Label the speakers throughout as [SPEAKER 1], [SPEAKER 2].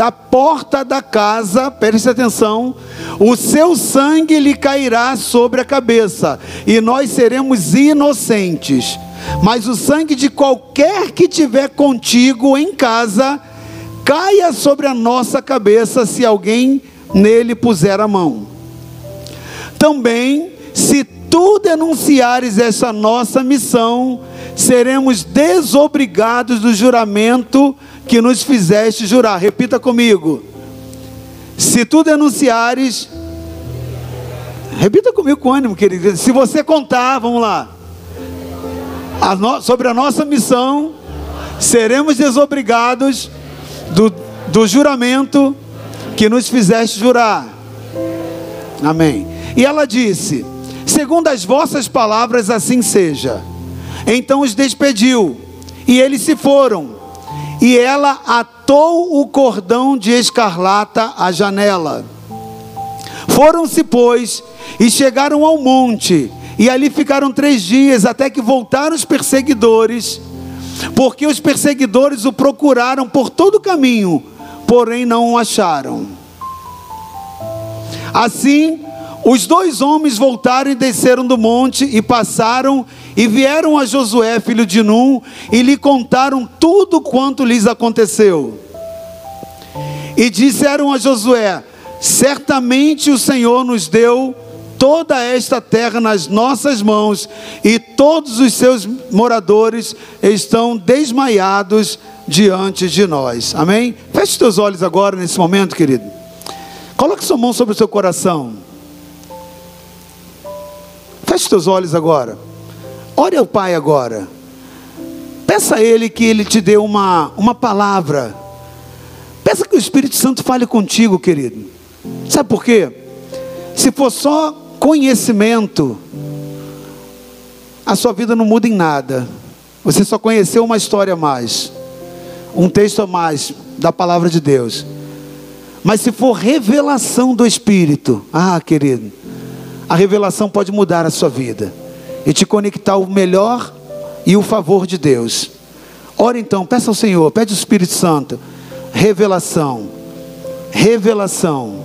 [SPEAKER 1] da porta da casa, preste atenção, o seu sangue lhe cairá sobre a cabeça, e nós seremos inocentes. Mas o sangue de qualquer que tiver contigo em casa, caia sobre a nossa cabeça se alguém nele puser a mão. Também, se tu denunciares essa nossa missão, seremos desobrigados do juramento que nos fizeste jurar. Repita comigo. Se tu denunciares, repita comigo com ânimo, querido. Se você contar, vamos lá, a no, sobre a nossa missão, seremos desobrigados do, do juramento que nos fizeste jurar. Amém. E ela disse: Segundo as vossas palavras, assim seja. Então os despediu, e eles se foram. E ela atou o cordão de escarlata à janela. Foram-se, pois, e chegaram ao monte, e ali ficaram três dias, até que voltaram os perseguidores, porque os perseguidores o procuraram por todo o caminho, porém não o acharam. Assim, os dois homens voltaram e desceram do monte e passaram e vieram a Josué, filho de Num, e lhe contaram tudo quanto lhes aconteceu. E disseram a Josué: Certamente o Senhor nos deu toda esta terra nas nossas mãos, e todos os seus moradores estão desmaiados diante de nós. Amém? Feche teus olhos agora nesse momento, querido. Coloque sua mão sobre o seu coração. Feche teus olhos agora. Ore ao Pai agora. Peça a Ele que Ele te dê uma, uma palavra. Peça que o Espírito Santo fale contigo, querido. Sabe por quê? Se for só conhecimento, a sua vida não muda em nada. Você só conheceu uma história a mais, um texto a mais da palavra de Deus. Mas se for revelação do Espírito, ah, querido, a revelação pode mudar a sua vida e te conectar o melhor e o favor de Deus. Ora então, peça ao Senhor, pede ao Espírito Santo, revelação, revelação.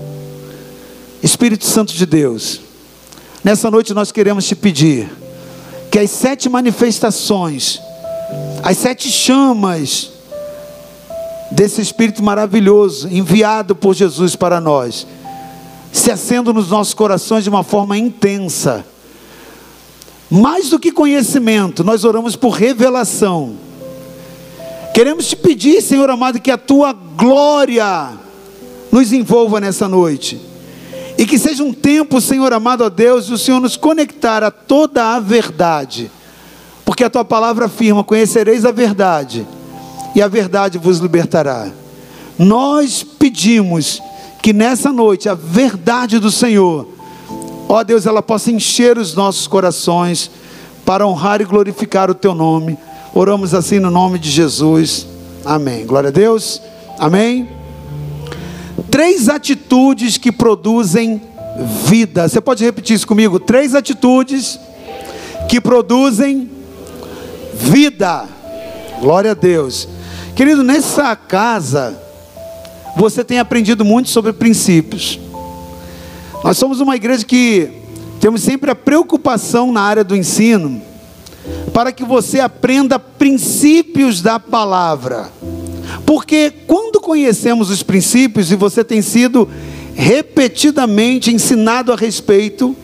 [SPEAKER 1] Espírito Santo de Deus, nessa noite nós queremos te pedir que as sete manifestações, as sete chamas desse Espírito maravilhoso enviado por Jesus para nós, se acendam nos nossos corações de uma forma intensa. Mais do que conhecimento, nós oramos por revelação. Queremos te pedir, Senhor amado, que a tua glória nos envolva nessa noite. E que seja um tempo, Senhor amado a Deus, o Senhor nos conectar a toda a verdade. Porque a tua palavra afirma: conhecereis a verdade, e a verdade vos libertará. Nós pedimos que nessa noite a verdade do Senhor, ó Deus, ela possa encher os nossos corações para honrar e glorificar o teu nome. Oramos assim no nome de Jesus. Amém. Glória a Deus. Amém. Três atitudes que produzem vida. Você pode repetir isso comigo? Três atitudes que produzem vida. Glória a Deus. Querido, nessa casa, você tem aprendido muito sobre princípios. Nós somos uma igreja que temos sempre a preocupação na área do ensino, para que você aprenda princípios da palavra. Porque quando conhecemos os princípios e você tem sido repetidamente ensinado a respeito,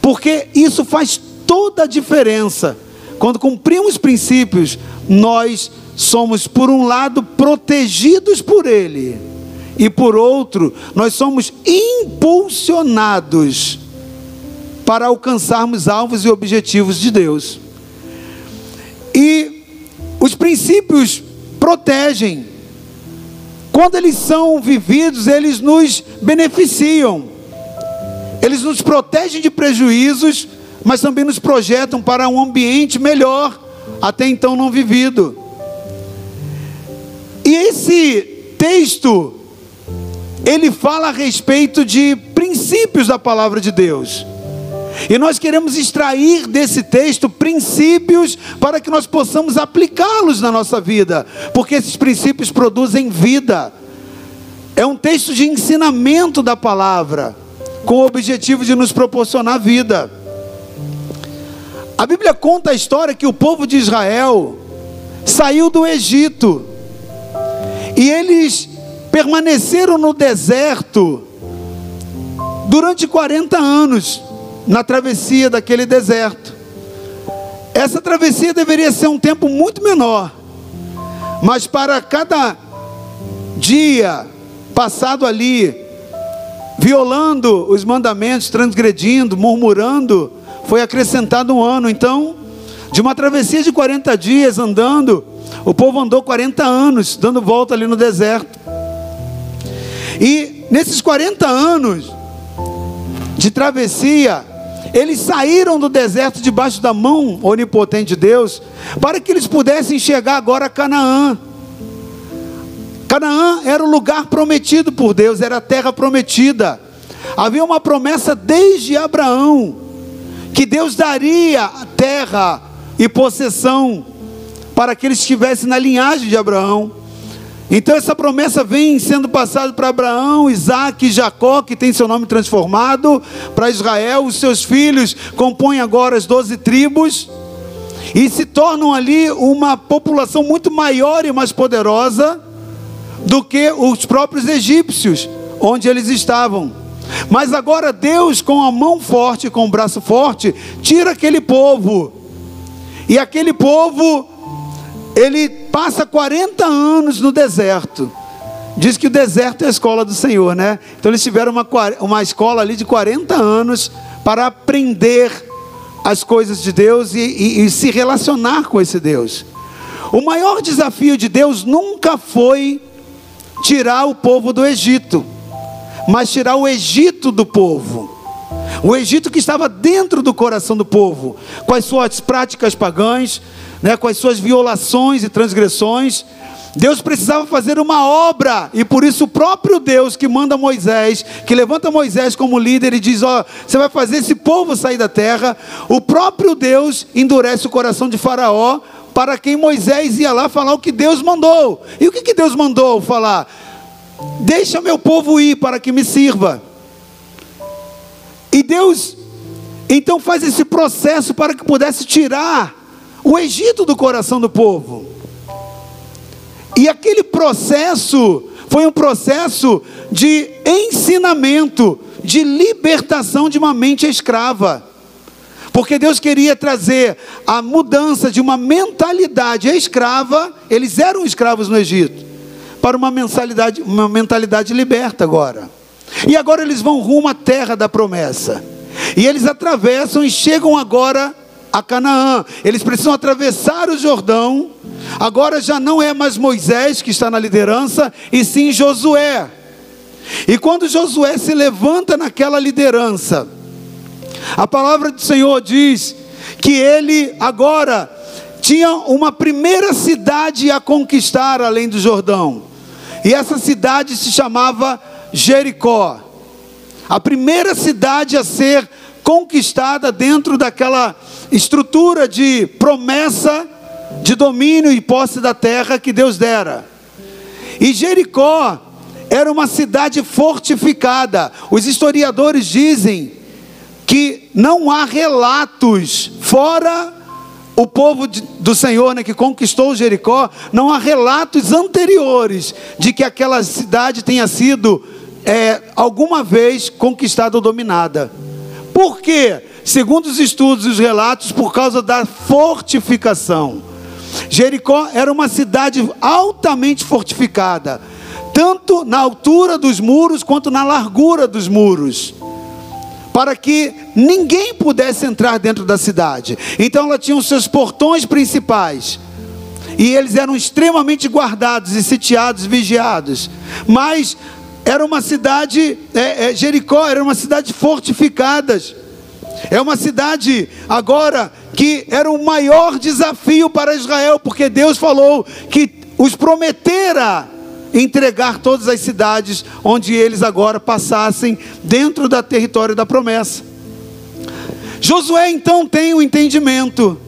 [SPEAKER 1] porque isso faz toda a diferença. Quando cumprimos princípios, nós somos, por um lado, protegidos por Ele, e por outro, nós somos impulsionados para alcançarmos alvos e objetivos de Deus. E os princípios protegem. Quando eles são vividos, eles nos beneficiam. Eles nos protegem de prejuízos, mas também nos projetam para um ambiente melhor, até então não vivido. E esse texto, ele fala a respeito de princípios da palavra de Deus. E nós queremos extrair desse texto princípios para que nós possamos aplicá-los na nossa vida, porque esses princípios produzem vida. É um texto de ensinamento da palavra, com o objetivo de nos proporcionar vida. A Bíblia conta a história que o povo de Israel saiu do Egito e eles permaneceram no deserto durante 40 anos na travessia daquele deserto. Essa travessia deveria ser um tempo muito menor, mas para cada dia passado ali, violando os mandamentos, transgredindo, murmurando, foi acrescentado um ano. Então, de uma travessia de 40 dias andando, o povo andou 40 anos, dando volta ali no deserto. E nesses 40 anos de travessia, eles saíram do deserto debaixo da mão onipotente de Deus, para que eles pudessem chegar agora a Canaã. Canaã era o lugar prometido por Deus, era a terra prometida. Havia uma promessa desde Abraão, que Deus daria terra e possessão para que eles estivessem na linhagem de Abraão. Então essa promessa vem sendo passada para Abraão, Isaac Jacó, que tem seu nome transformado, para Israel, os seus filhos compõem agora as doze tribos, e se tornam ali uma população muito maior e mais poderosa do que os próprios egípcios, onde eles estavam. Mas agora Deus, com a mão forte, com o braço forte, tira aquele povo, e aquele povo ele passa 40 anos no deserto. Diz que o deserto é a escola do Senhor, né? Então eles tiveram uma, uma escola ali de 40 anos para aprender as coisas de Deus e, e, e se relacionar com esse Deus. O maior desafio de Deus nunca foi tirar o povo do Egito, mas tirar o Egito do povo. O Egito que estava dentro do coração do povo, com as suas práticas pagãs, né, com as suas violações e transgressões. Deus precisava fazer uma obra, e por isso o próprio Deus que manda Moisés, que levanta Moisés como líder e diz: Ó, você vai fazer esse povo sair da terra. O próprio Deus endurece o coração de Faraó, para quem Moisés ia lá falar o que Deus mandou. E o que, que Deus mandou falar? Deixa meu povo ir para que me sirva. E Deus então faz esse processo para que pudesse tirar o Egito do coração do povo. E aquele processo foi um processo de ensinamento, de libertação de uma mente escrava. Porque Deus queria trazer a mudança de uma mentalidade escrava, eles eram escravos no Egito, para uma mentalidade, uma mentalidade liberta agora. E agora eles vão rumo à terra da promessa. E eles atravessam e chegam agora a Canaã. Eles precisam atravessar o Jordão. Agora já não é mais Moisés que está na liderança, e sim Josué. E quando Josué se levanta naquela liderança, a palavra do Senhor diz que ele agora tinha uma primeira cidade a conquistar além do Jordão. E essa cidade se chamava Jericó. A primeira cidade a ser conquistada dentro daquela estrutura de promessa de domínio e posse da terra que Deus dera. E Jericó era uma cidade fortificada. Os historiadores dizem que não há relatos fora o povo do Senhor né, que conquistou Jericó, não há relatos anteriores de que aquela cidade tenha sido é, alguma vez conquistada ou dominada. Por quê? Segundo os estudos e os relatos, por causa da fortificação. Jericó era uma cidade altamente fortificada, tanto na altura dos muros quanto na largura dos muros, para que ninguém pudesse entrar dentro da cidade. Então ela tinha os seus portões principais, e eles eram extremamente guardados e sitiados, vigiados. Mas era uma cidade, é, é, Jericó era uma cidade fortificada. É uma cidade agora que era o maior desafio para Israel, porque Deus falou que os prometera entregar todas as cidades onde eles agora passassem dentro da território da promessa. Josué então tem o entendimento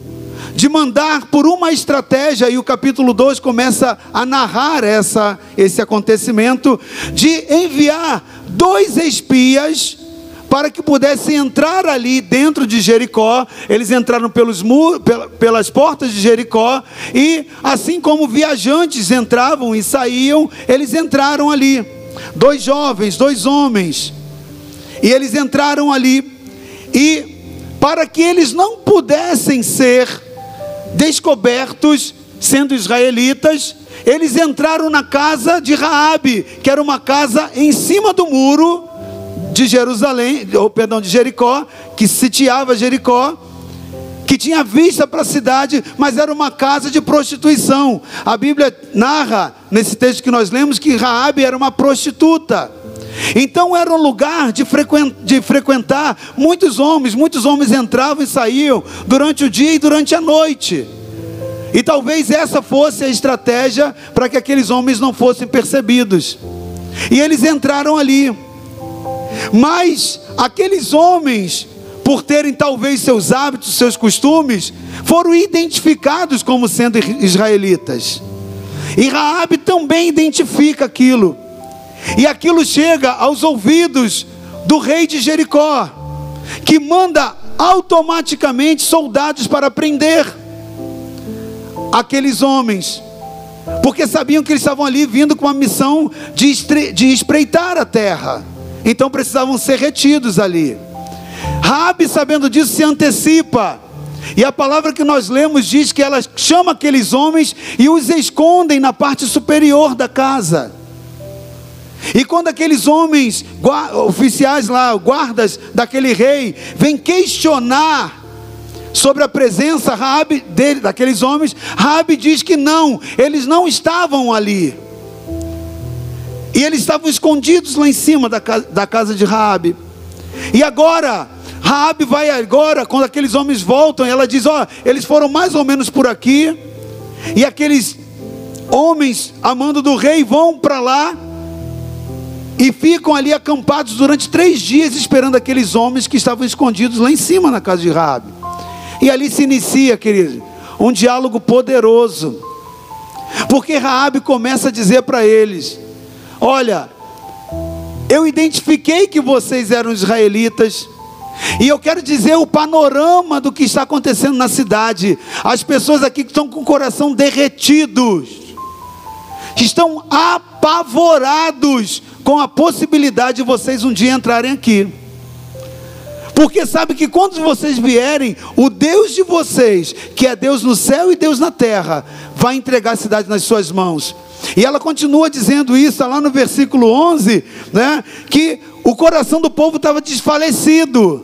[SPEAKER 1] de mandar por uma estratégia, e o capítulo 2 começa a narrar essa, esse acontecimento, de enviar dois espias para que pudessem entrar ali dentro de Jericó. Eles entraram pelos pelas portas de Jericó, e assim como viajantes entravam e saíam, eles entraram ali. Dois jovens, dois homens, e eles entraram ali, e para que eles não pudessem ser descobertos, sendo israelitas, eles entraram na casa de Raabe, que era uma casa em cima do muro de Jerusalém, ou perdão, de Jericó, que sitiava Jericó, que tinha vista para a cidade, mas era uma casa de prostituição. A Bíblia narra nesse texto que nós lemos que Raabe era uma prostituta. Então era um lugar de, frequentar muitos homens, muitos homens entravam e saíam durante o dia e durante a noite. E talvez essa fosse a estratégia para que aqueles homens não fossem percebidos. E eles entraram ali. Mas aqueles homens, por terem talvez seus hábitos, seus costumes, foram identificados como sendo israelitas. E Raabe também identifica aquilo. E aquilo chega aos ouvidos do rei de Jericó, que manda automaticamente soldados para prender aqueles homens, porque sabiam que eles estavam ali vindo com a missão de, de espreitar a terra, então precisavam ser retidos ali. Rabi, sabendo disso, se antecipa. E a palavra que nós lemos diz que ela chama aqueles homens e os escondem na parte superior da casa. E quando aqueles homens, oficiais lá, guardas daquele rei, vêm questionar sobre a presença Rabi, dele, daqueles homens, Rabi diz que não, eles não estavam ali. E eles estavam escondidos lá em cima da, da casa de Rabi. E agora, Rabi vai agora, quando aqueles homens voltam, ela diz: Ó, eles foram mais ou menos por aqui. E aqueles homens, amando do rei, vão para lá e ficam ali acampados durante três dias esperando aqueles homens que estavam escondidos lá em cima na casa de Rabi. E ali se inicia, querido, um diálogo poderoso. Porque Raabe começa a dizer para eles: Olha, eu identifiquei que vocês eram israelitas. E eu quero dizer o panorama do que está acontecendo na cidade. As pessoas aqui que estão com o coração derretidos, estão apavorados com a possibilidade de vocês um dia entrarem aqui. Porque sabe que quando vocês vierem, o Deus de vocês, que é Deus no céu e Deus na terra, vai entregar a cidade nas suas mãos. E ela continua dizendo isso lá no versículo 11, né, que o coração do povo estava desfalecido.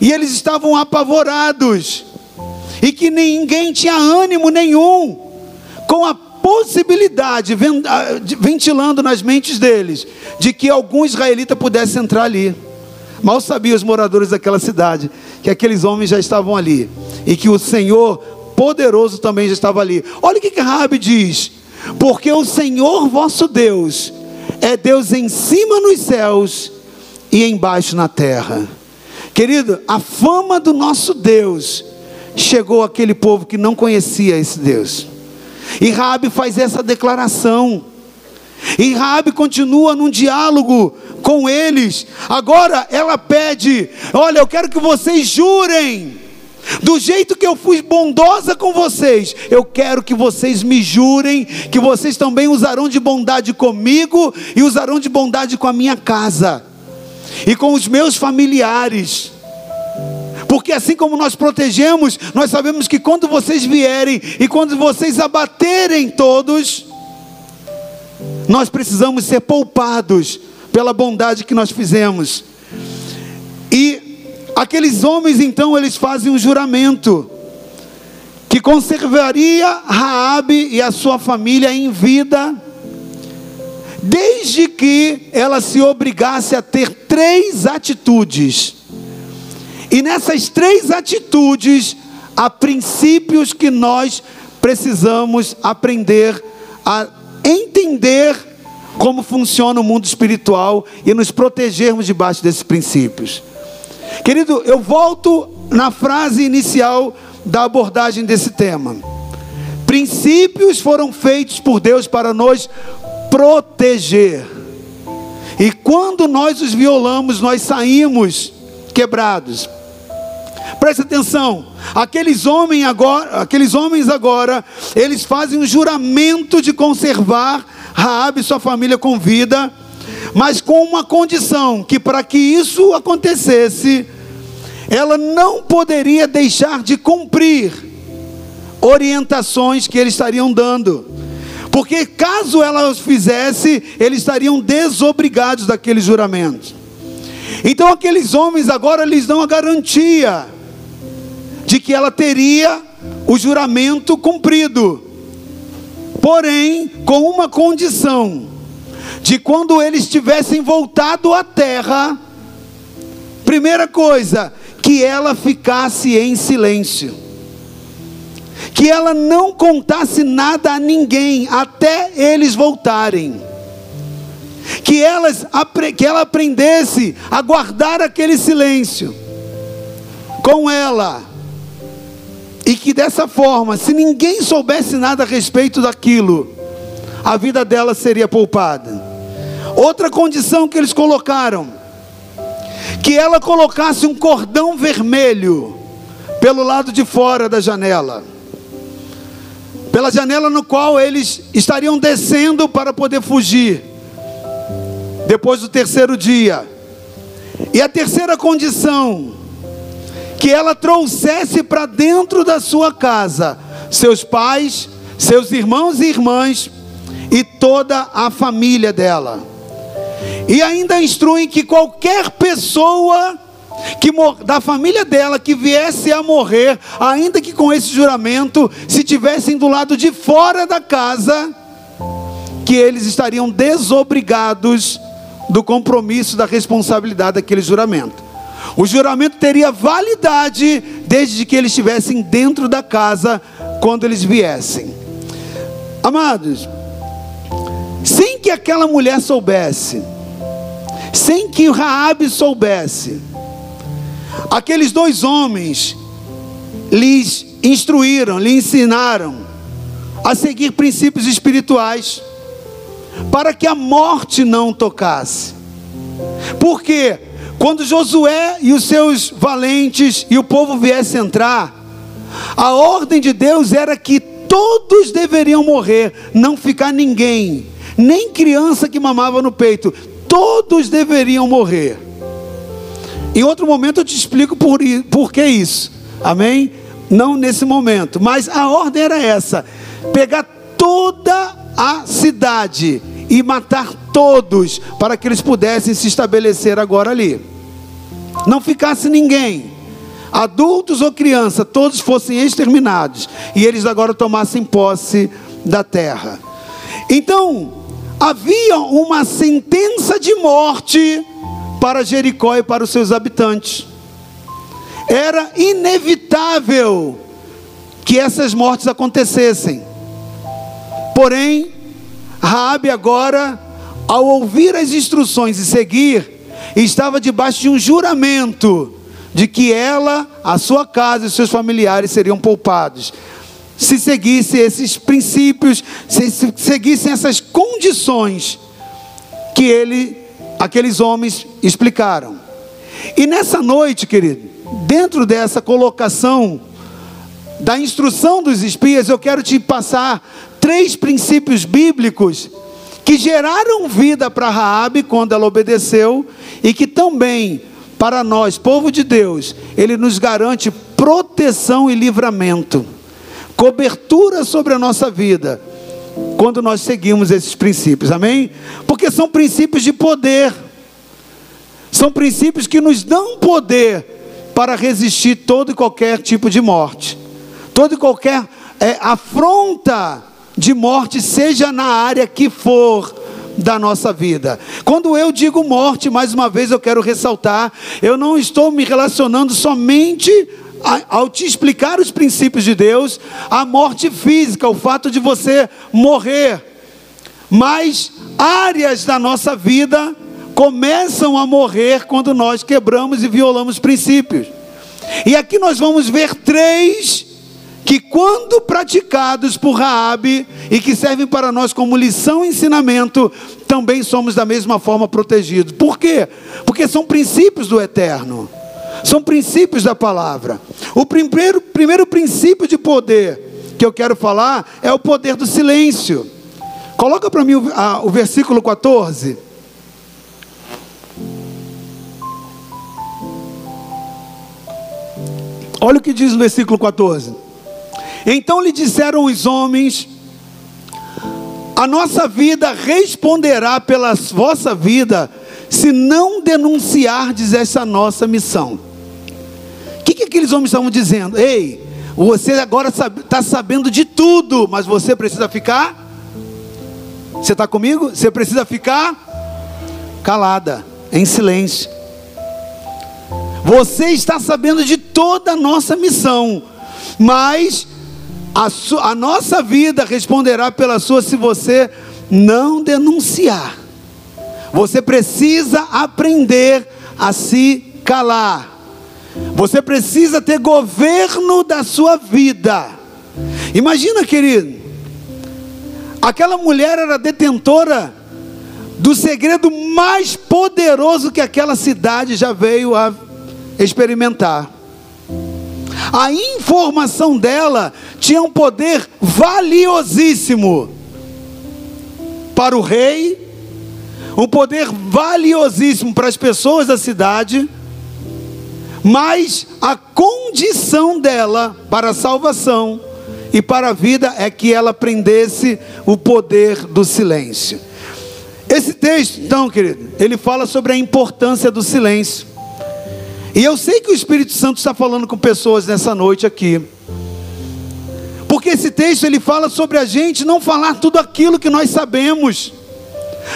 [SPEAKER 1] E eles estavam apavorados. E que ninguém tinha ânimo nenhum com a possibilidade ah, ventilando nas mentes deles de que algum israelita pudesse entrar ali. Mal sabiam os moradores daquela cidade que aqueles homens já estavam ali e que o Senhor poderoso também já estava ali. Olha o que, que Rabi diz: porque o Senhor vosso Deus é Deus em cima nos céus e embaixo na terra. Querido, a fama do nosso Deus chegou àquele povo que não conhecia esse Deus. E Rabi faz essa declaração. E Rabi continua num diálogo com eles. Agora ela pede: Olha, eu quero que vocês jurem. Do jeito que eu fui bondosa com vocês, eu quero que vocês me jurem que vocês também usarão de bondade comigo e usarão de bondade com a minha casa e com os meus familiares. Porque assim como nós protegemos, nós sabemos que quando vocês vierem e quando vocês abaterem todos, nós precisamos ser poupados pela bondade que nós fizemos. E aqueles homens então eles fazem um juramento que conservaria Raabe e a sua família em vida, desde que ela se obrigasse a ter três atitudes e nessas três atitudes, há princípios que nós precisamos aprender a entender como funciona o mundo espiritual e nos protegermos debaixo desses princípios. Querido, eu volto na frase inicial da abordagem desse tema. Princípios foram feitos por Deus para nos proteger. E quando nós os violamos, nós saímos quebrados. Preste atenção, aqueles homens agora, aqueles homens agora, eles fazem um juramento de conservar Raabe e sua família com vida, mas com uma condição, que para que isso acontecesse, ela não poderia deixar de cumprir orientações que eles estariam dando. Porque caso ela os fizesse, eles estariam desobrigados daquele juramento. Então aqueles homens agora lhes dão a garantia de que ela teria o juramento cumprido. Porém, com uma condição: de quando eles tivessem voltado à terra, primeira coisa, que ela ficasse em silêncio, que ela não contasse nada a ninguém até eles voltarem, que, elas, que ela aprendesse a guardar aquele silêncio com ela, e que dessa forma, se ninguém soubesse nada a respeito daquilo, a vida dela seria poupada. Outra condição que eles colocaram que ela colocasse um cordão vermelho pelo lado de fora da janela. Pela janela no qual eles estariam descendo para poder fugir. Depois do terceiro dia. E a terceira condição, que ela trouxesse para dentro da sua casa seus pais, seus irmãos e irmãs e toda a família dela. E ainda instruem que qualquer pessoa que da família dela que viesse a morrer, ainda que com esse juramento, se tivessem do lado de fora da casa, que eles estariam desobrigados do compromisso da responsabilidade daquele juramento. O juramento teria validade desde que eles estivessem dentro da casa quando eles viessem. Amados, sem que aquela mulher soubesse, sem que Raabe soubesse. Aqueles dois homens lhes instruíram, lhe ensinaram a seguir princípios espirituais para que a morte não tocasse. Porque quando Josué e os seus valentes e o povo viessem entrar, a ordem de Deus era que todos deveriam morrer, não ficar ninguém, nem criança que mamava no peito, todos deveriam morrer. Em outro momento eu te explico por, por que isso. Amém? Não nesse momento. Mas a ordem era essa: pegar toda a cidade e matar todos, para que eles pudessem se estabelecer agora ali. Não ficasse ninguém, adultos ou criança, todos fossem exterminados e eles agora tomassem posse da terra. Então, havia uma sentença de morte para Jericó e para os seus habitantes. Era inevitável que essas mortes acontecessem. Porém, Raabe agora, ao ouvir as instruções e seguir, estava debaixo de um juramento de que ela, a sua casa e seus familiares seriam poupados se seguisse esses princípios, se seguissem essas condições que ele, aqueles homens explicaram. E nessa noite, querido, dentro dessa colocação da instrução dos espias, eu quero te passar três princípios bíblicos que geraram vida para Raabe quando ela obedeceu e que também para nós, povo de Deus, ele nos garante proteção e livramento cobertura sobre a nossa vida quando nós seguimos esses princípios, amém? Porque são princípios de poder, são princípios que nos dão poder para resistir todo e qualquer tipo de morte, todo e qualquer é, afronta de morte, seja na área que for da nossa vida. Quando eu digo morte, mais uma vez eu quero ressaltar, eu não estou me relacionando somente ao te explicar os princípios de Deus, a morte física, o fato de você morrer, mas áreas da nossa vida começam a morrer quando nós quebramos e violamos princípios. E aqui nós vamos ver três que quando praticados por Raabe e que servem para nós como lição e ensinamento, também somos da mesma forma protegidos. Por quê? Porque são princípios do eterno. São princípios da palavra. O primeiro, primeiro princípio de poder que eu quero falar é o poder do silêncio. Coloca para mim o, a, o versículo 14. Olha o que diz no versículo 14. Então lhe disseram os homens: A nossa vida responderá pela vossa vida, se não denunciardes essa nossa missão. O que, que aqueles homens estavam dizendo? Ei, você agora está sabendo de tudo, mas você precisa ficar. Você está comigo? Você precisa ficar calada, em silêncio. Você está sabendo de toda a nossa missão, mas a, a nossa vida responderá pela sua se você não denunciar. Você precisa aprender a se calar. Você precisa ter governo da sua vida. Imagina, querido, aquela mulher era detentora do segredo mais poderoso que aquela cidade já veio a experimentar. A informação dela tinha um poder valiosíssimo para o rei, um poder valiosíssimo para as pessoas da cidade, mas a condição dela para a salvação e para a vida é que ela aprendesse o poder do silêncio. Esse texto, então, querido, ele fala sobre a importância do silêncio. E eu sei que o Espírito Santo está falando com pessoas nessa noite aqui. Porque esse texto ele fala sobre a gente não falar tudo aquilo que nós sabemos.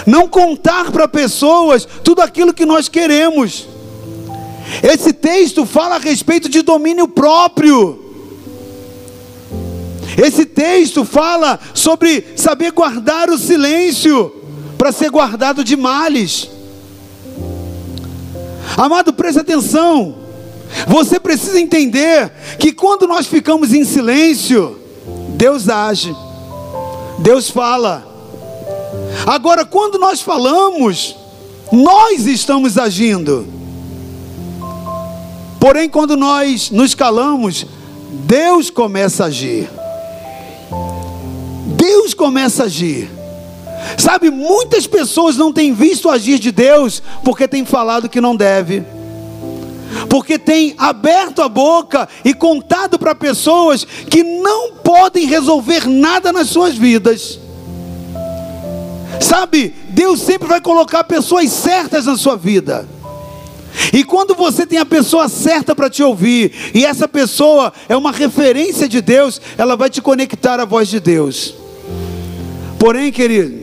[SPEAKER 1] Não contar para pessoas tudo aquilo que nós queremos. Esse texto fala a respeito de domínio próprio. Esse texto fala sobre saber guardar o silêncio para ser guardado de males. Amado, preste atenção. Você precisa entender que quando nós ficamos em silêncio, Deus age, Deus fala. Agora, quando nós falamos, nós estamos agindo. Porém, quando nós nos calamos, Deus começa a agir. Deus começa a agir. Sabe, muitas pessoas não têm visto agir de Deus porque têm falado que não deve. Porque tem aberto a boca e contado para pessoas que não podem resolver nada nas suas vidas. Sabe, Deus sempre vai colocar pessoas certas na sua vida. E quando você tem a pessoa certa para te ouvir, e essa pessoa é uma referência de Deus, ela vai te conectar à voz de Deus. Porém, querido,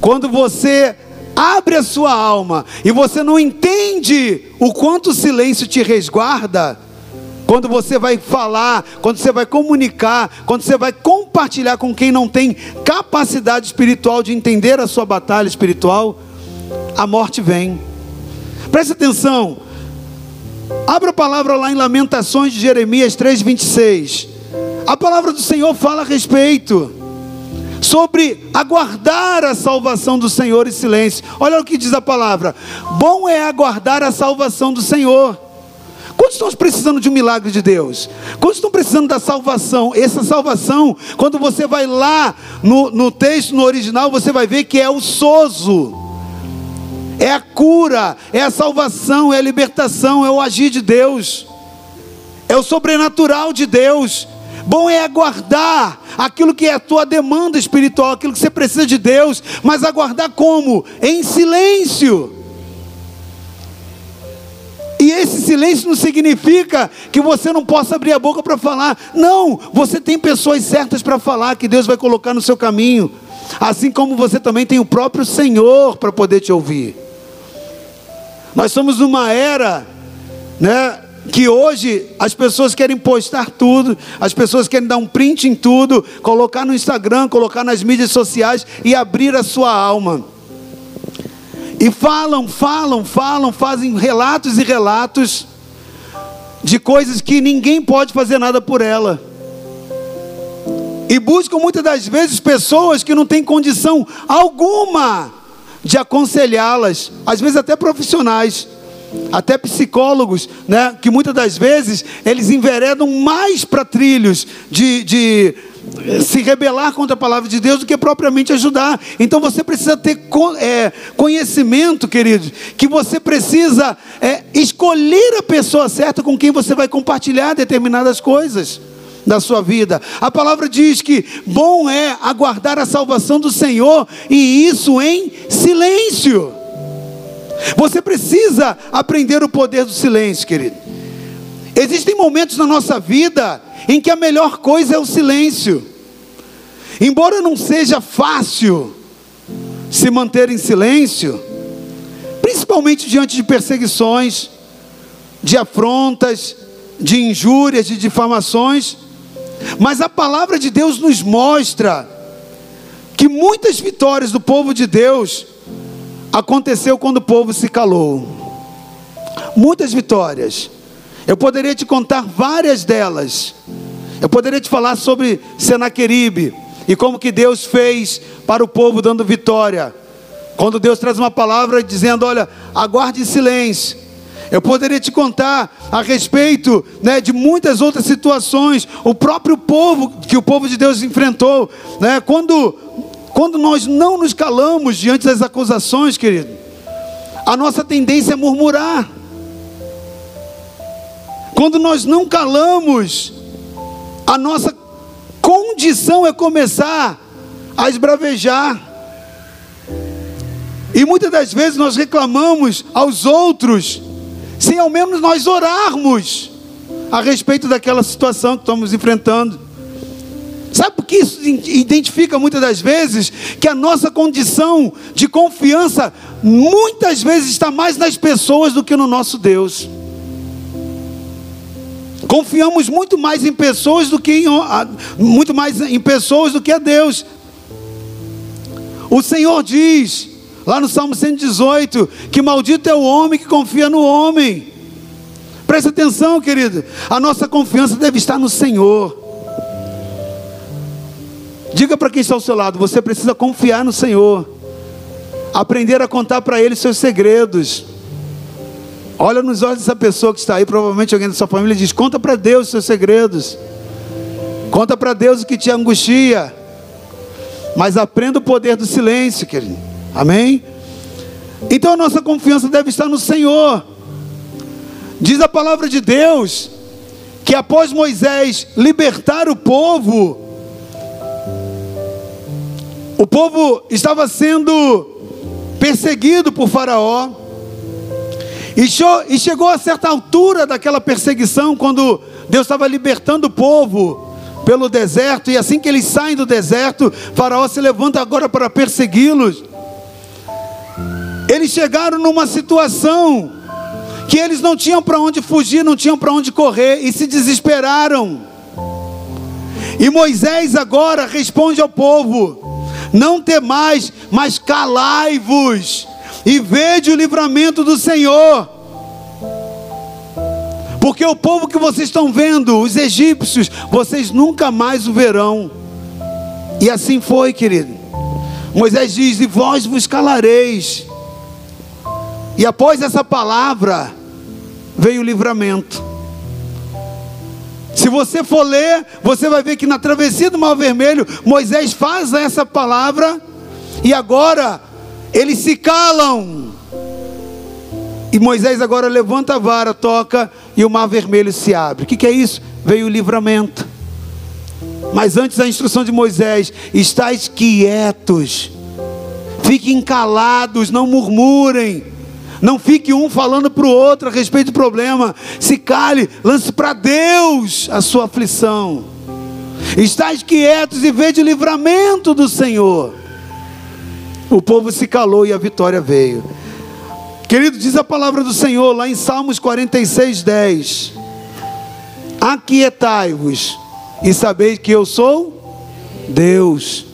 [SPEAKER 1] quando você abre a sua alma e você não entende o quanto o silêncio te resguarda, quando você vai falar, quando você vai comunicar, quando você vai compartilhar com quem não tem capacidade espiritual de entender a sua batalha espiritual, a morte vem. Preste atenção. Abra a palavra lá em Lamentações de Jeremias 3:26. A palavra do Senhor fala a respeito sobre aguardar a salvação do Senhor em silêncio. Olha o que diz a palavra: bom é aguardar a salvação do Senhor. Quantos estão precisando de um milagre de Deus? Quantos estão precisando da salvação? Essa salvação, quando você vai lá no, no texto, no original, você vai ver que é o sozo, é a cura, é a salvação, é a libertação, é o agir de Deus, é o sobrenatural de Deus. Bom é aguardar aquilo que é a tua demanda espiritual, aquilo que você precisa de Deus, mas aguardar como? Em silêncio. E esse silêncio não significa que você não possa abrir a boca para falar. Não, você tem pessoas certas para falar que Deus vai colocar no seu caminho. Assim como você também tem o próprio Senhor para poder te ouvir. Nós somos numa era, né, que hoje as pessoas querem postar tudo, as pessoas querem dar um print em tudo, colocar no Instagram, colocar nas mídias sociais e abrir a sua alma. E falam, falam, falam, fazem relatos e relatos de coisas que ninguém pode fazer nada por ela. E buscam muitas das vezes pessoas que não têm condição alguma de aconselhá-las, às vezes até profissionais, até psicólogos, né, que muitas das vezes eles enveredam mais para trilhos de, de se rebelar contra a palavra de Deus do que propriamente ajudar. Então você precisa ter é, conhecimento, queridos, que você precisa é, escolher a pessoa certa com quem você vai compartilhar determinadas coisas da sua vida. A palavra diz que bom é aguardar a salvação do Senhor e isso em silêncio. Você precisa aprender o poder do silêncio, querido. Existem momentos na nossa vida em que a melhor coisa é o silêncio. Embora não seja fácil se manter em silêncio, principalmente diante de perseguições, de afrontas, de injúrias, de difamações, mas a palavra de Deus nos mostra que muitas vitórias do povo de Deus aconteceu quando o povo se calou. Muitas vitórias. Eu poderia te contar várias delas. Eu poderia te falar sobre Senaqueribe e como que Deus fez para o povo dando vitória. Quando Deus traz uma palavra dizendo, olha, aguarde em silêncio. Eu poderia te contar a respeito né, de muitas outras situações, o próprio povo que o povo de Deus enfrentou, né, quando, quando nós não nos calamos diante das acusações, querido, a nossa tendência é murmurar. Quando nós não calamos, a nossa condição é começar a esbravejar. E muitas das vezes nós reclamamos aos outros sem ao menos nós orarmos a respeito daquela situação que estamos enfrentando. Sabe por que isso identifica muitas das vezes que a nossa condição de confiança muitas vezes está mais nas pessoas do que no nosso Deus. Confiamos muito mais em pessoas do que em, muito mais em pessoas do que a Deus. O Senhor diz: Lá no Salmo 118, que maldito é o homem que confia no homem. Presta atenção, querido. A nossa confiança deve estar no Senhor. Diga para quem está ao seu lado: você precisa confiar no Senhor. Aprender a contar para Ele seus segredos. Olha nos olhos dessa pessoa que está aí, provavelmente alguém da sua família diz: conta para Deus seus segredos. Conta para Deus o que te angustia. Mas aprenda o poder do silêncio, querido. Amém? Então a nossa confiança deve estar no Senhor. Diz a palavra de Deus que após Moisés libertar o povo, o povo estava sendo perseguido por Faraó, e chegou a certa altura daquela perseguição, quando Deus estava libertando o povo pelo deserto, e assim que eles saem do deserto, Faraó se levanta agora para persegui-los. Eles chegaram numa situação que eles não tinham para onde fugir, não tinham para onde correr e se desesperaram. E Moisés agora responde ao povo: Não temais, mas calai-vos e vede o livramento do Senhor. Porque o povo que vocês estão vendo, os egípcios, vocês nunca mais o verão. E assim foi, querido. Moisés diz: E vós vos calareis e após essa palavra, veio o livramento. Se você for ler, você vai ver que na travessia do Mar Vermelho, Moisés faz essa palavra, e agora eles se calam. E Moisés agora levanta a vara, toca, e o Mar Vermelho se abre. O que, que é isso? Veio o livramento. Mas antes da instrução de Moisés, estáis quietos, fiquem calados, não murmurem não fique um falando para o outro a respeito do problema. Se cale, lance para Deus a sua aflição. Estais quietos e vede o livramento do Senhor. O povo se calou e a vitória veio. Querido, diz a palavra do Senhor lá em Salmos 46, 10. Aquietai-vos e sabeis que eu sou Deus.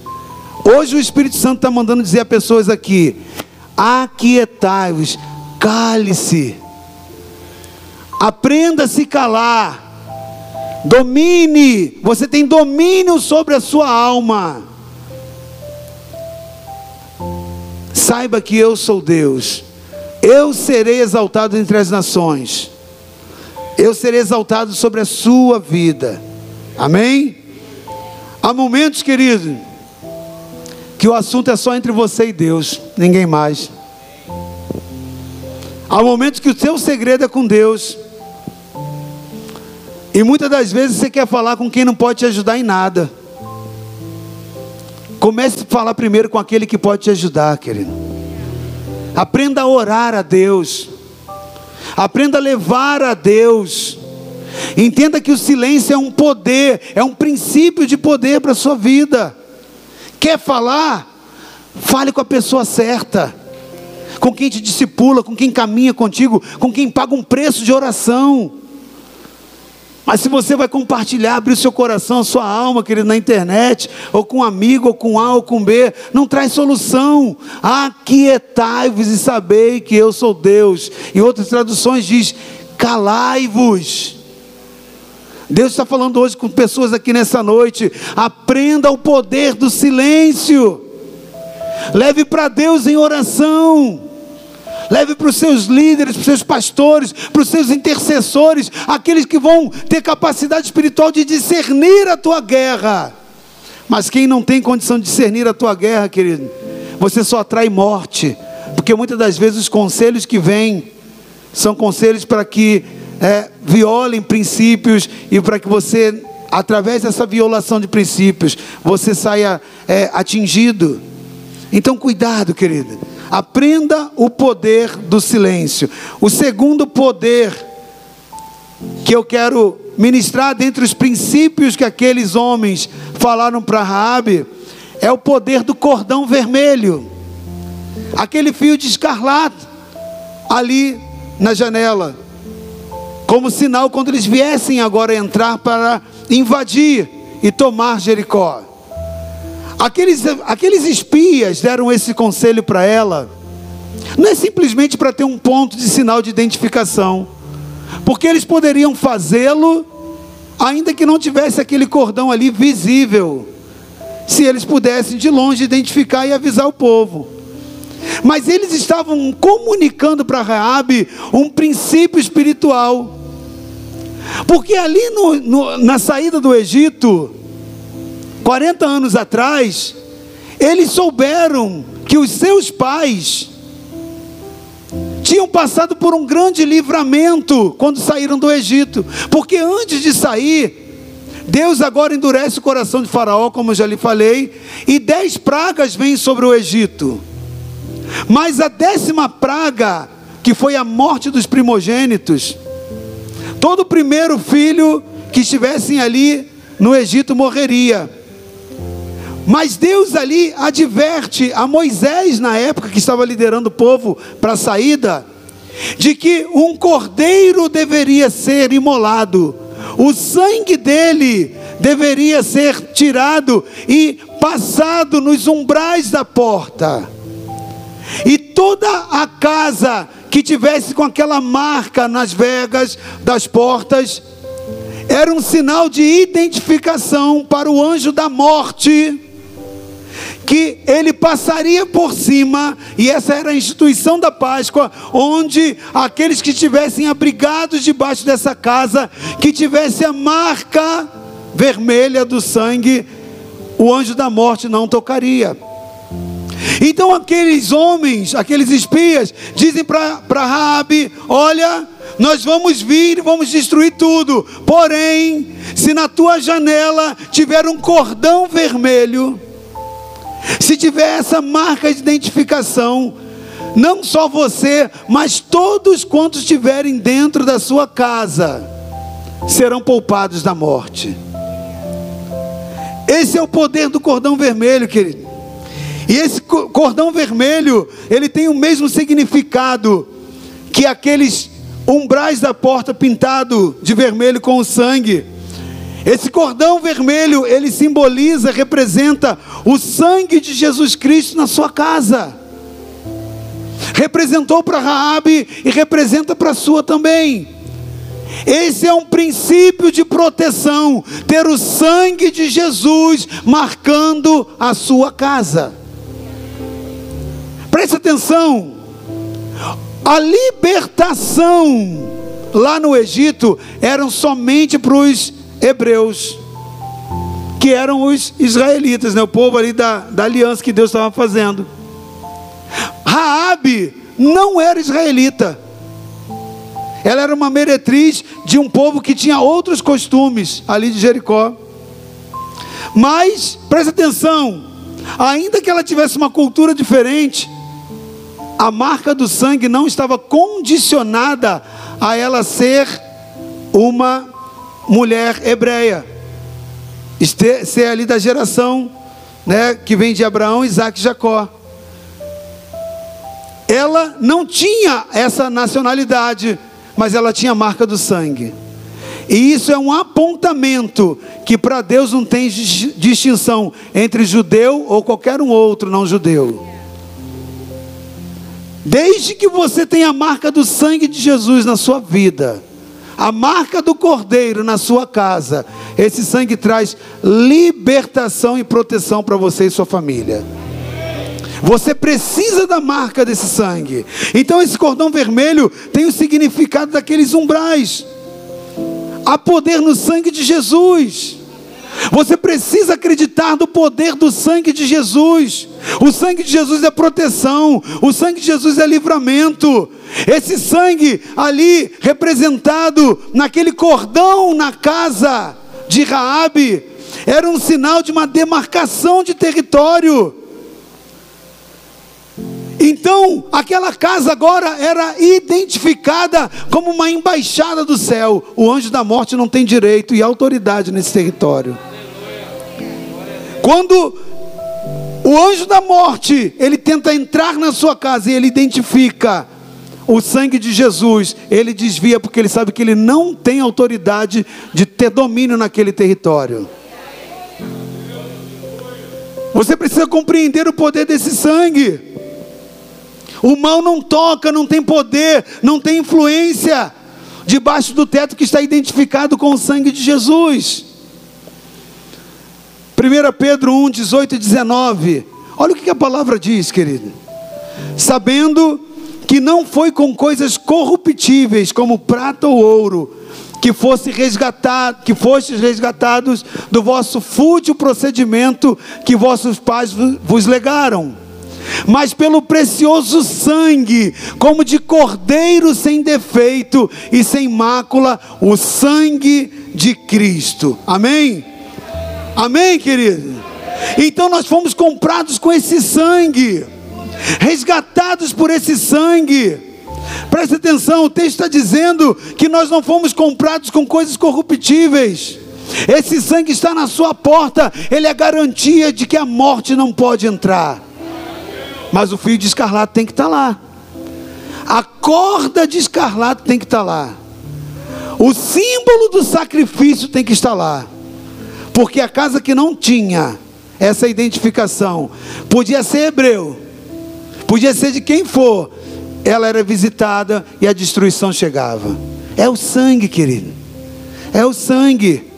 [SPEAKER 1] Hoje o Espírito Santo está mandando dizer a pessoas aqui: aquietai-vos Cale-se. Aprenda a se calar. Domine, você tem domínio sobre a sua alma. Saiba que eu sou Deus. Eu serei exaltado entre as nações. Eu serei exaltado sobre a sua vida. Amém? Há momentos, querido, que o assunto é só entre você e Deus, ninguém mais. Há momentos que o seu segredo é com Deus. E muitas das vezes você quer falar com quem não pode te ajudar em nada. Comece a falar primeiro com aquele que pode te ajudar, querido. Aprenda a orar a Deus. Aprenda a levar a Deus. Entenda que o silêncio é um poder, é um princípio de poder para a sua vida. Quer falar? Fale com a pessoa certa, com quem te discipula, com quem caminha contigo, com quem paga um preço de oração. Mas se você vai compartilhar, abrir o seu coração, a sua alma, querido, na internet, ou com um amigo, ou com A, ou com B, não traz solução. Aquietai-vos e sabei que eu sou Deus. Em outras traduções diz: calai-vos. Deus está falando hoje com pessoas aqui nessa noite. Aprenda o poder do silêncio. Leve para Deus em oração. Leve para os seus líderes, para os seus pastores, para os seus intercessores, aqueles que vão ter capacidade espiritual de discernir a tua guerra. Mas quem não tem condição de discernir a tua guerra, querido, você só atrai morte, porque muitas das vezes os conselhos que vêm são conselhos para que é, violem princípios e para que você, através dessa violação de princípios, você saia é, atingido. Então, cuidado, querido. Aprenda o poder do silêncio. O segundo poder que eu quero ministrar dentre os princípios que aqueles homens falaram para Raabe é o poder do cordão vermelho. Aquele fio de escarlate ali na janela. Como sinal quando eles viessem agora entrar para invadir e tomar Jericó. Aqueles, aqueles espias deram esse conselho para ela, não é simplesmente para ter um ponto de sinal de identificação, porque eles poderiam fazê-lo, ainda que não tivesse aquele cordão ali visível, se eles pudessem de longe identificar e avisar o povo. Mas eles estavam comunicando para Raabe um princípio espiritual. Porque ali no, no, na saída do Egito, 40 anos atrás, eles souberam que os seus pais tinham passado por um grande livramento quando saíram do Egito, porque antes de sair, Deus agora endurece o coração de Faraó, como eu já lhe falei, e dez pragas vêm sobre o Egito. Mas a décima praga, que foi a morte dos primogênitos, todo primeiro filho que estivessem ali no Egito morreria. Mas Deus ali adverte a Moisés, na época que estava liderando o povo para a saída, de que um cordeiro deveria ser imolado, o sangue dele deveria ser tirado e passado nos umbrais da porta, e toda a casa que tivesse com aquela marca nas vegas das portas, era um sinal de identificação para o anjo da morte que ele passaria por cima, e essa era a instituição da Páscoa, onde aqueles que estivessem abrigados debaixo dessa casa, que tivesse a marca vermelha do sangue, o anjo da morte não tocaria. Então aqueles homens, aqueles espias, dizem para Raabe: olha, nós vamos vir e vamos destruir tudo. Porém, se na tua janela tiver um cordão vermelho, se tiver essa marca de identificação, não só você, mas todos quantos estiverem dentro da sua casa serão poupados da morte. Esse é o poder do cordão vermelho, querido. E esse cordão vermelho, ele tem o mesmo significado que aqueles umbrais da porta pintado de vermelho com o sangue. Esse cordão vermelho, ele simboliza, representa o sangue de Jesus Cristo na sua casa. Representou para Raabe e representa para a sua também. Esse é um princípio de proteção, ter o sangue de Jesus marcando a sua casa. Preste atenção, a libertação lá no Egito eram somente para os hebreus, que eram os israelitas, né? o povo ali da, da aliança que Deus estava fazendo. Raabe não era israelita. Ela era uma meretriz de um povo que tinha outros costumes ali de Jericó. Mas, preste atenção, ainda que ela tivesse uma cultura diferente, a marca do sangue não estava condicionada a ela ser uma mulher hebreia, ser ali da geração né, que vem de Abraão, Isaac e Jacó. Ela não tinha essa nacionalidade, mas ela tinha a marca do sangue. E isso é um apontamento que para Deus não tem distinção entre judeu ou qualquer um outro não judeu. Desde que você tenha a marca do sangue de Jesus na sua vida, a marca do cordeiro na sua casa, esse sangue traz libertação e proteção para você e sua família. Você precisa da marca desse sangue. Então esse cordão vermelho tem o significado daqueles umbrais. Há poder no sangue de Jesus. Você precisa acreditar no poder do sangue de Jesus. O sangue de Jesus é proteção, o sangue de Jesus é livramento. Esse sangue ali representado naquele cordão na casa de Raabe era um sinal de uma demarcação de território. Então, aquela casa agora era identificada como uma embaixada do céu. O anjo da morte não tem direito e autoridade nesse território. Quando o anjo da morte, ele tenta entrar na sua casa e ele identifica o sangue de Jesus, ele desvia porque ele sabe que ele não tem autoridade de ter domínio naquele território. Você precisa compreender o poder desse sangue. O mal não toca, não tem poder, não tem influência debaixo do teto que está identificado com o sangue de Jesus. 1 Pedro 1, 18 e 19. Olha o que a palavra diz, querido. Sabendo que não foi com coisas corruptíveis, como prata ou ouro, que fosse resgatado, que fostes resgatados do vosso fútil procedimento que vossos pais vos legaram mas pelo precioso sangue, como de cordeiro sem defeito e sem mácula, o sangue de Cristo. Amém? Amém, querido? Então nós fomos comprados com esse sangue, resgatados por esse sangue. Preste atenção, o texto está dizendo que nós não fomos comprados com coisas corruptíveis. Esse sangue está na sua porta, ele é garantia de que a morte não pode entrar. Mas o fio de escarlate tem que estar tá lá. A corda de escarlate tem que estar tá lá. O símbolo do sacrifício tem que estar lá. Porque a casa que não tinha essa identificação, podia ser hebreu, podia ser de quem for, ela era visitada e a destruição chegava. É o sangue, querido. É o sangue.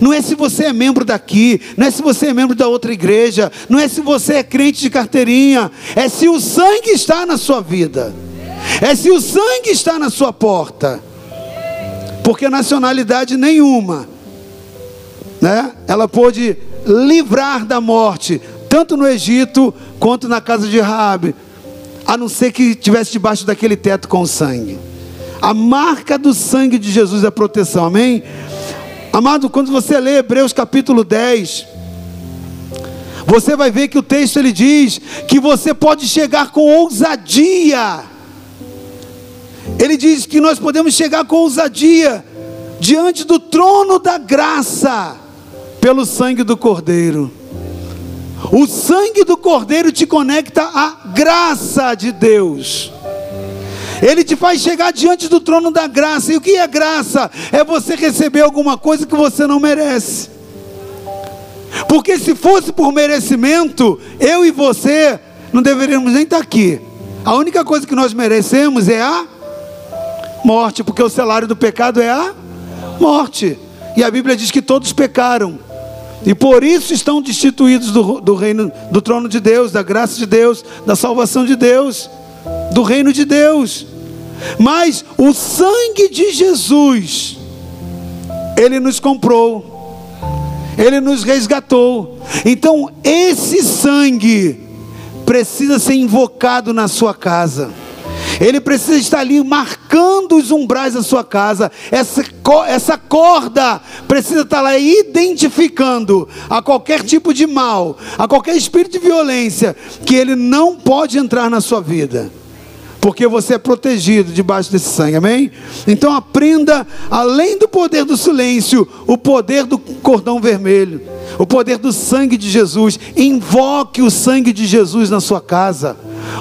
[SPEAKER 1] Não é se você é membro daqui, não é se você é membro da outra igreja, não é se você é crente de carteirinha, é se o sangue está na sua vida, é se o sangue está na sua porta, porque nacionalidade nenhuma, né? Ela pôde livrar da morte, tanto no Egito quanto na casa de Raabe, a não ser que estivesse debaixo daquele teto com sangue. A marca do sangue de Jesus é proteção, amém? Amado, quando você lê Hebreus capítulo 10, você vai ver que o texto ele diz que você pode chegar com ousadia. Ele diz que nós podemos chegar com ousadia diante do trono da graça pelo sangue do Cordeiro. O sangue do Cordeiro te conecta à graça de Deus. Ele te faz chegar diante do trono da graça. E o que é graça? É você receber alguma coisa que você não merece. Porque se fosse por merecimento, eu e você não deveríamos nem estar aqui. A única coisa que nós merecemos é a morte, porque o salário do pecado é a morte. E a Bíblia diz que todos pecaram. E por isso estão destituídos do, do reino, do trono de Deus, da graça de Deus, da salvação de Deus, do reino de Deus. Mas o sangue de Jesus, Ele nos comprou, Ele nos resgatou. Então, esse sangue precisa ser invocado na sua casa. Ele precisa estar ali marcando os umbrais da sua casa. Essa, essa corda precisa estar lá identificando a qualquer tipo de mal, a qualquer espírito de violência, que ele não pode entrar na sua vida porque você é protegido debaixo desse sangue, amém? Então aprenda, além do poder do silêncio, o poder do cordão vermelho, o poder do sangue de Jesus. Invoque o sangue de Jesus na sua casa,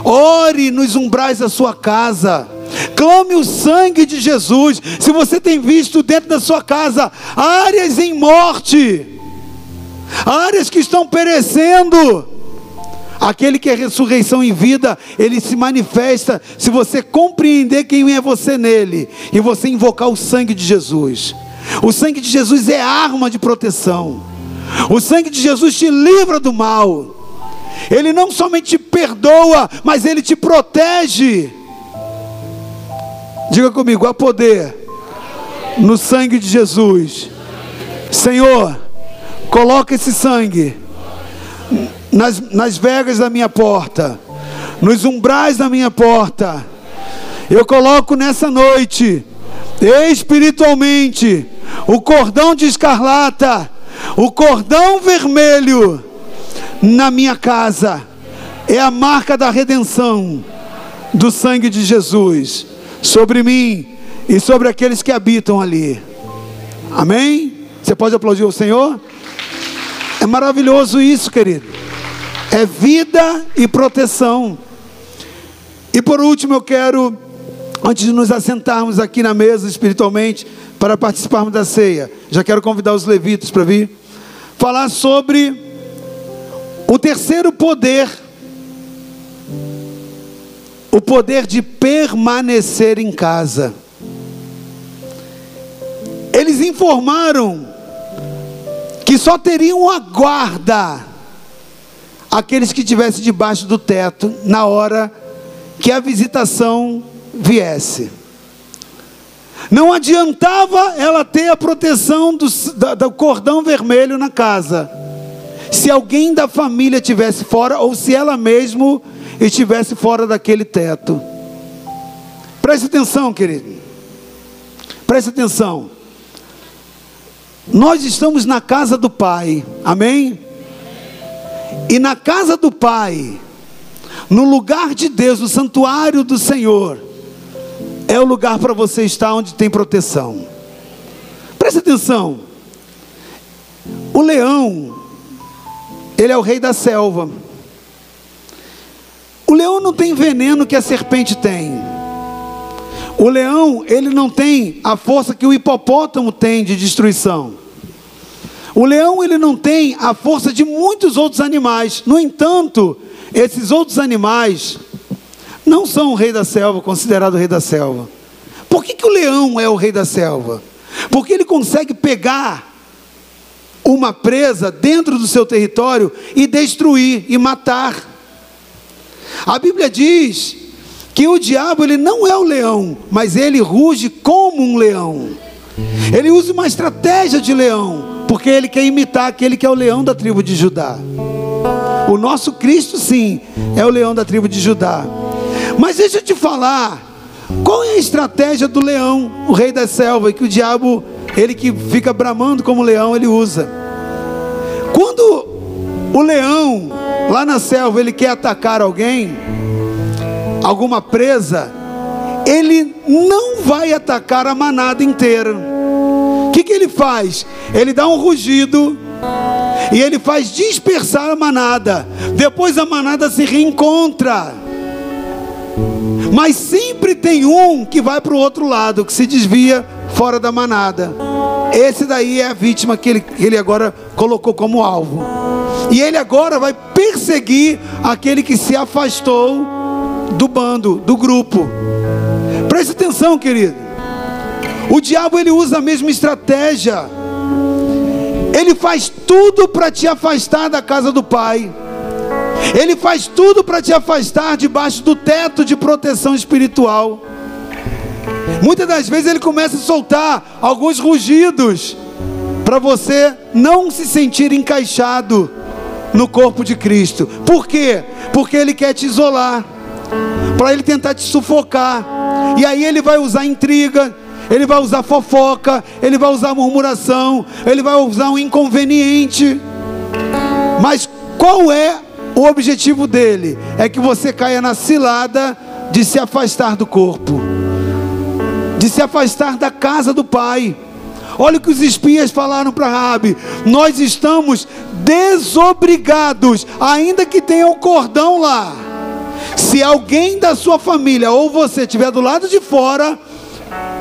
[SPEAKER 1] ore nos umbrais da sua casa. Clame o sangue de Jesus. Se você tem visto dentro da sua casa áreas em morte, áreas que estão perecendo, Aquele que é ressurreição em vida, ele se manifesta se você compreender quem é você nele e você invocar o sangue de Jesus. O sangue de Jesus é arma de proteção. O sangue de Jesus te livra do mal. Ele não somente te perdoa, mas ele te protege. Diga comigo, há poder no sangue de Jesus. Senhor, coloca esse sangue nas, nas vegas da minha porta, nos umbrais da minha porta. Eu coloco nessa noite, espiritualmente, o cordão de escarlata, o cordão vermelho na minha casa. É a marca da redenção do sangue de Jesus sobre mim e sobre aqueles que habitam ali. Amém? Você pode aplaudir o Senhor? É maravilhoso isso, querido é vida e proteção. E por último, eu quero, antes de nos assentarmos aqui na mesa espiritualmente, para participarmos da ceia, já quero convidar os levitas para vir, falar sobre o terceiro poder, o poder de permanecer em casa. Eles informaram que só teriam a guarda aqueles que estivessem debaixo do teto na hora que a visitação viesse. Não adiantava ela ter a proteção do, do cordão vermelho na casa, se alguém da família estivesse fora ou se ela mesmo estivesse fora daquele teto. Preste atenção, querido. Preste atenção. Nós estamos na casa do Pai, amém? E na casa do Pai, no lugar de Deus, no santuário do Senhor, é o lugar para você estar onde tem proteção. Preste atenção. O leão, ele é o rei da selva. O leão não tem veneno que a serpente tem. O leão, ele não tem a força que o hipopótamo tem de destruição. O leão ele não tem a força de muitos outros animais. No entanto, esses outros animais não são o rei da selva, considerado o rei da selva. Por que, que o leão é o rei da selva? Porque ele consegue pegar uma presa dentro do seu território e destruir e matar. A Bíblia diz que o diabo ele não é o leão, mas ele ruge como um leão. Ele usa uma estratégia de leão porque ele quer imitar aquele que é o leão da tribo de Judá. O nosso Cristo, sim, é o leão da tribo de Judá. Mas deixa eu te falar, qual é a estratégia do leão, o rei da selva, que o diabo, ele que fica bramando como leão, ele usa. Quando o leão, lá na selva, ele quer atacar alguém, alguma presa, ele não vai atacar a manada inteira o que, que ele faz? Ele dá um rugido e ele faz dispersar a manada. Depois a manada se reencontra. Mas sempre tem um que vai para o outro lado, que se desvia fora da manada. Esse daí é a vítima que ele, que ele agora colocou como alvo. E ele agora vai perseguir aquele que se afastou do bando, do grupo. Preste atenção, querido. O diabo ele usa a mesma estratégia. Ele faz tudo para te afastar da casa do Pai. Ele faz tudo para te afastar debaixo do teto de proteção espiritual. Muitas das vezes ele começa a soltar alguns rugidos para você não se sentir encaixado no corpo de Cristo. Por quê? Porque ele quer te isolar, para ele tentar te sufocar. E aí ele vai usar intriga, ele vai usar fofoca, ele vai usar murmuração, ele vai usar um inconveniente. Mas qual é o objetivo dele? É que você caia na cilada de se afastar do corpo, de se afastar da casa do pai. Olha o que os espias falaram para Rabi: Nós estamos desobrigados, ainda que tenha um cordão lá. Se alguém da sua família ou você estiver do lado de fora,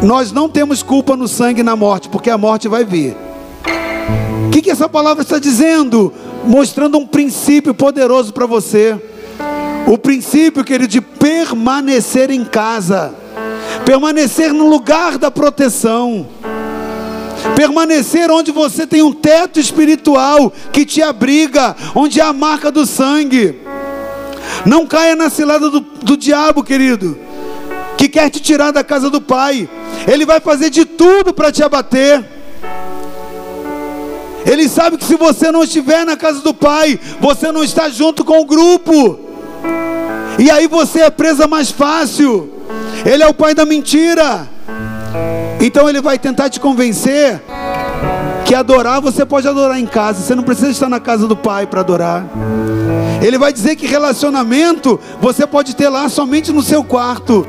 [SPEAKER 1] nós não temos culpa no sangue e na morte, porque a morte vai vir. O que, que essa palavra está dizendo? Mostrando um princípio poderoso para você. O princípio, querido, de permanecer em casa, permanecer no lugar da proteção, permanecer onde você tem um teto espiritual que te abriga, onde há a marca do sangue. Não caia na cilada do, do diabo, querido, que quer te tirar da casa do Pai. Ele vai fazer de tudo para te abater. Ele sabe que se você não estiver na casa do Pai, você não está junto com o grupo. E aí você é presa mais fácil. Ele é o pai da mentira. Então ele vai tentar te convencer que adorar você pode adorar em casa. Você não precisa estar na casa do Pai para adorar. Ele vai dizer que relacionamento você pode ter lá somente no seu quarto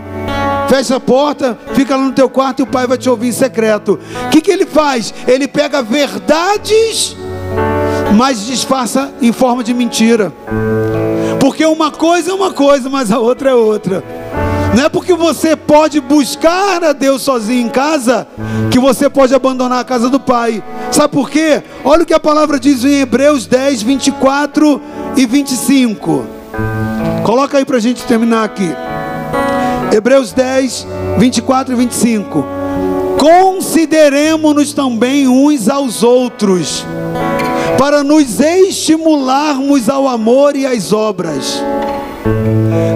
[SPEAKER 1] fecha a porta, fica lá no teu quarto e o pai vai te ouvir em secreto. O que, que ele faz? Ele pega verdades, mas disfarça em forma de mentira. Porque uma coisa é uma coisa, mas a outra é outra. Não é porque você pode buscar a Deus sozinho em casa que você pode abandonar a casa do Pai. Sabe por quê? Olha o que a palavra diz em Hebreus 10, 24 e 25. Coloca aí para a gente terminar aqui. Hebreus 10, 24 e 25. Consideremos-nos também uns aos outros, para nos estimularmos ao amor e às obras.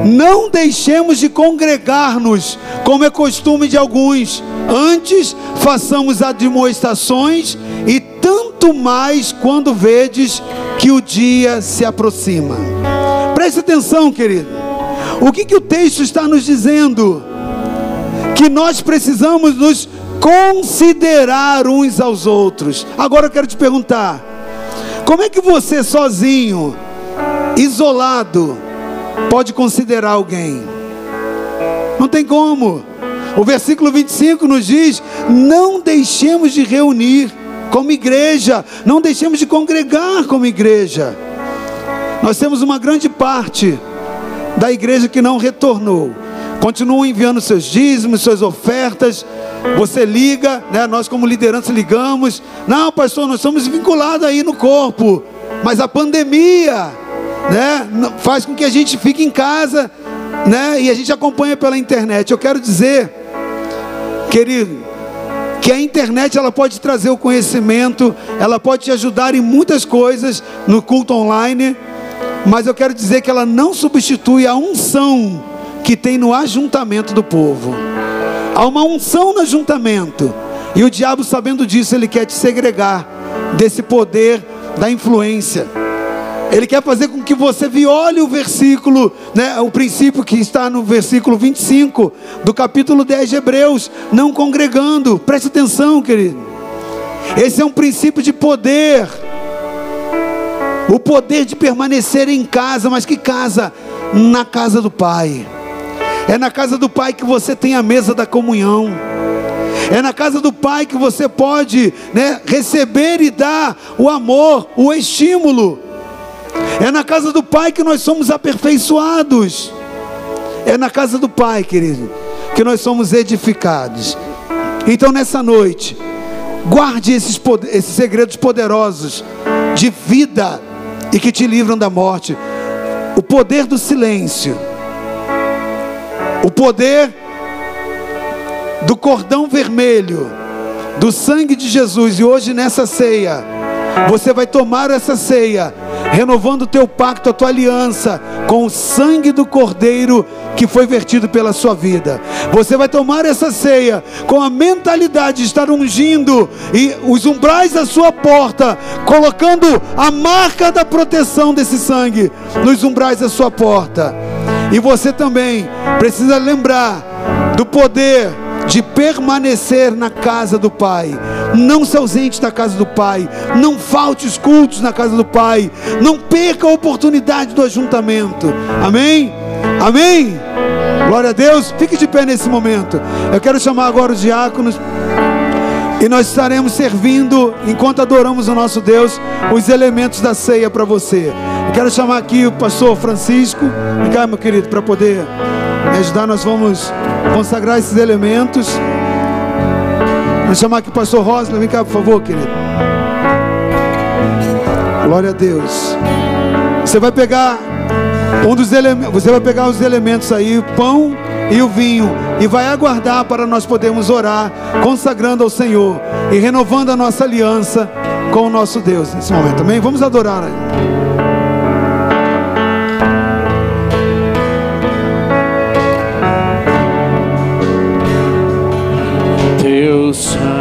[SPEAKER 1] Não deixemos de congregar-nos, como é costume de alguns. Antes, façamos admoestações, e tanto mais quando vedes que o dia se aproxima. Preste atenção, querido. O que, que o texto está nos dizendo? Que nós precisamos nos considerar uns aos outros. Agora eu quero te perguntar: como é que você sozinho, isolado, pode considerar alguém? Não tem como. O versículo 25 nos diz: não deixemos de reunir como igreja, não deixemos de congregar como igreja. Nós temos uma grande parte da igreja que não retornou. Continuam enviando seus dízimos, suas ofertas. Você liga, né? nós como liderança ligamos. Não, pastor, nós somos vinculados aí no corpo. Mas a pandemia, né, faz com que a gente fique em casa, né? E a gente acompanha pela internet. Eu quero dizer, querido, que a internet ela pode trazer o conhecimento, ela pode te ajudar em muitas coisas no culto online mas eu quero dizer que ela não substitui a unção que tem no ajuntamento do povo. Há uma unção no ajuntamento. E o diabo, sabendo disso, ele quer te segregar desse poder da influência. Ele quer fazer com que você viole o versículo, né, o princípio que está no versículo 25 do capítulo 10 de Hebreus, não congregando. Preste atenção, querido. Esse é um princípio de poder o poder de permanecer em casa, mas que casa? Na casa do Pai. É na casa do Pai que você tem a mesa da comunhão. É na casa do Pai que você pode né, receber e dar o amor, o estímulo. É na casa do Pai que nós somos aperfeiçoados. É na casa do Pai, querido, que nós somos edificados. Então, nessa noite, guarde esses, esses segredos poderosos de vida e que te livram da morte. O poder do silêncio, o poder do cordão vermelho, do sangue de Jesus, e hoje nessa ceia, você vai tomar essa ceia, renovando o teu pacto, a tua aliança com o sangue do Cordeiro que foi vertido pela sua vida. Você vai tomar essa ceia com a mentalidade de estar ungindo e os umbrais da sua porta, colocando a marca da proteção desse sangue nos umbrais da sua porta. E você também precisa lembrar do poder de permanecer na casa do Pai. Não se ausente da casa do Pai. Não falte os cultos na casa do Pai. Não perca a oportunidade do ajuntamento. Amém? Amém? Glória a Deus. Fique de pé nesse momento. Eu quero chamar agora os diáconos. E nós estaremos servindo, enquanto adoramos o nosso Deus, os elementos da ceia para você. Eu quero chamar aqui o pastor Francisco. Vem cá, meu querido, para poder me ajudar. Nós vamos consagrar esses elementos. Vou chamar aqui o pastor Rosa. Vem cá, por favor, querido. Glória a Deus. Você vai pegar um dos elementos, você vai pegar os elementos aí, o pão e o vinho, e vai aguardar para nós podermos orar, consagrando ao Senhor e renovando a nossa aliança com o nosso Deus nesse momento. Amém? Vamos adorar aí. Deus.